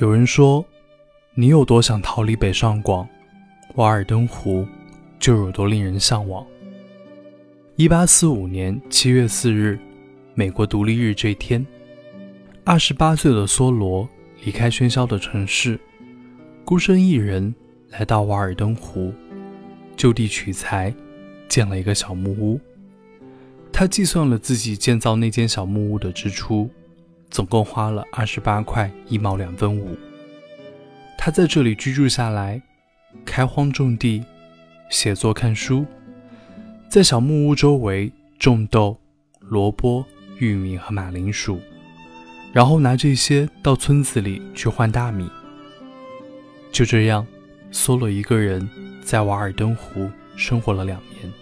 有人说，你有多想逃离北上广，瓦尔登湖就有多令人向往。一八四五年七月四日，美国独立日这一天，二十八岁的梭罗离开喧嚣的城市，孤身一人来到瓦尔登湖，就地取材，建了一个小木屋。他计算了自己建造那间小木屋的支出。总共花了二十八块一毛两分五。他在这里居住下来，开荒种地，写作看书，在小木屋周围种豆、萝卜、玉米和马铃薯，然后拿这些到村子里去换大米。就这样，梭罗一个人在瓦尔登湖生活了两年。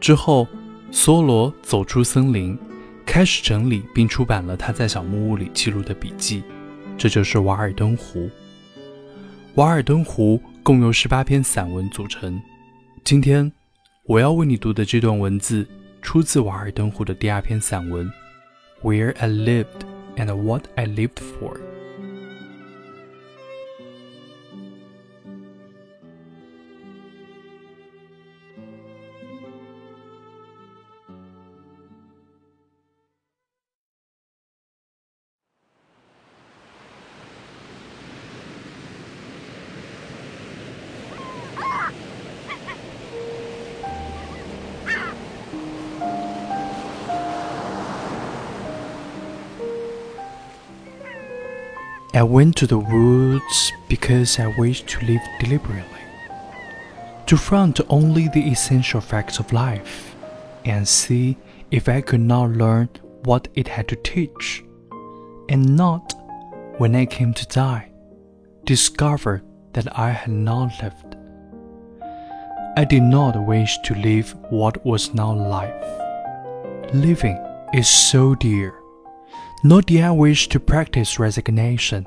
之后，梭罗走出森林。开始整理并出版了他在小木屋里记录的笔记，这就是《瓦尔登湖》。《瓦尔登湖》共由十八篇散文组成。今天我要为你读的这段文字，出自《瓦尔登湖》的第二篇散文，《Where I Lived and What I Lived For》。I went to the woods because I wished to live deliberately, to front only the essential facts of life, and see if I could not learn what it had to teach, and not, when I came to die, discover that I had not lived. I did not wish to live what was not life. Living is so dear nor did I wish to practice resignation,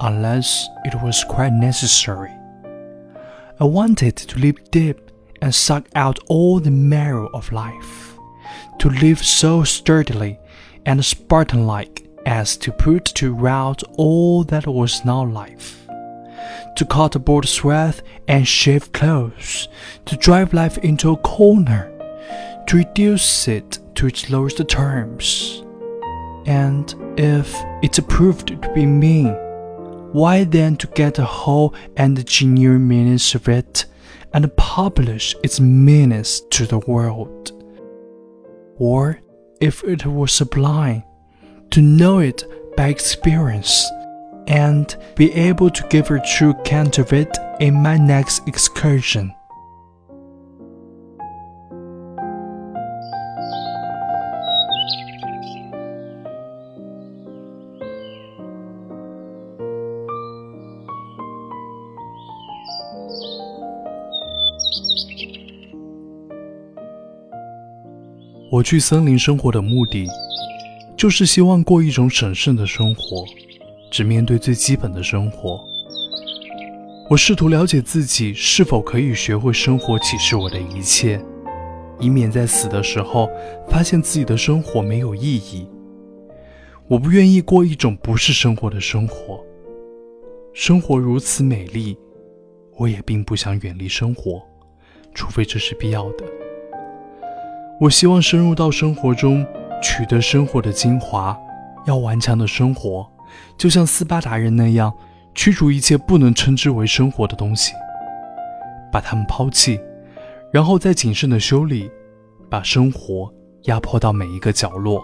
unless it was quite necessary. I wanted to live deep and suck out all the marrow of life, to live so sturdily and Spartan like as to put to rout all that was not life, to cut aboard sweat and shave clothes, to drive life into a corner, to reduce it to its lowest terms and if it's proved to be mean, why then to get a whole and genuine meaning of it and publish its meanings to the world? Or if it was sublime, to know it by experience and be able to give a true account of it in my next excursion. 我去森林生活的目的，就是希望过一种审慎的生活，只面对最基本的生活。我试图了解自己是否可以学会生活启示我的一切，以免在死的时候发现自己的生活没有意义。我不愿意过一种不是生活的生活。生活如此美丽，我也并不想远离生活，除非这是必要的。我希望深入到生活中，取得生活的精华。要顽强的生活，就像斯巴达人那样，驱逐一切不能称之为生活的东西，把它们抛弃，然后再谨慎的修理，把生活压迫到每一个角落，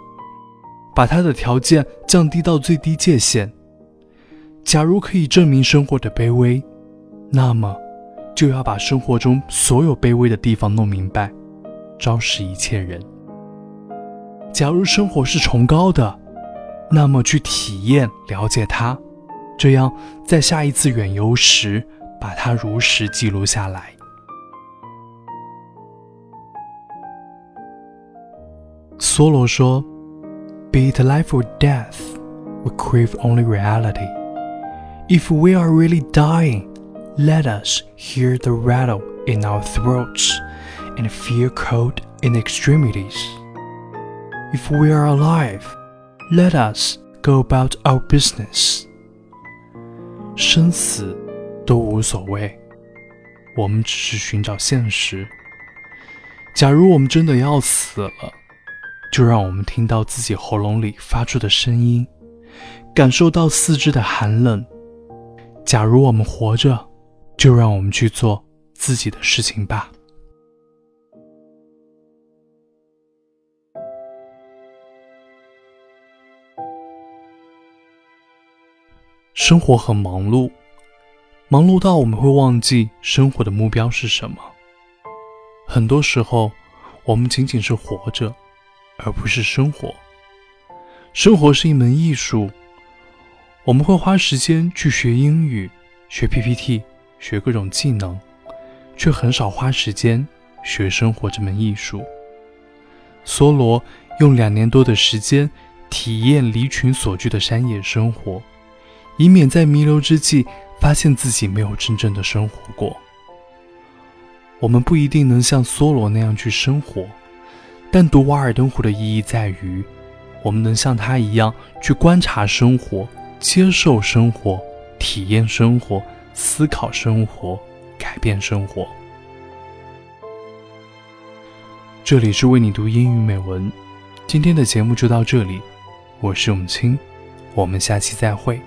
把它的条件降低到最低界限。假如可以证明生活的卑微，那么就要把生活中所有卑微的地方弄明白。昭示一切人。假如生活是崇高的，那么去体验、了解它，这样在下一次远游时，把它如实记录下来。梭罗说：“Be it life or death, we crave only reality. If we are really dying, let us hear the rattle in our throats.” And feel cold in extremities. If we are alive, let us go about our business。生死都无所谓，我们只是寻找现实。假如我们真的要死了，就让我们听到自己喉咙里发出的声音，感受到四肢的寒冷。假如我们活着，就让我们去做自己的事情吧。生活很忙碌，忙碌到我们会忘记生活的目标是什么。很多时候，我们仅仅是活着，而不是生活。生活是一门艺术，我们会花时间去学英语、学 PPT、学各种技能，却很少花时间学生活这门艺术。梭罗用两年多的时间体验离群所居的山野生活。以免在弥留之际发现自己没有真正的生活过。我们不一定能像梭罗那样去生活，但读《瓦尔登湖》的意义在于，我们能像他一样去观察生活、接受生活、体验生活、思考生活、改变生活。这里是为你读英语美文，今天的节目就到这里，我是永清，我们下期再会。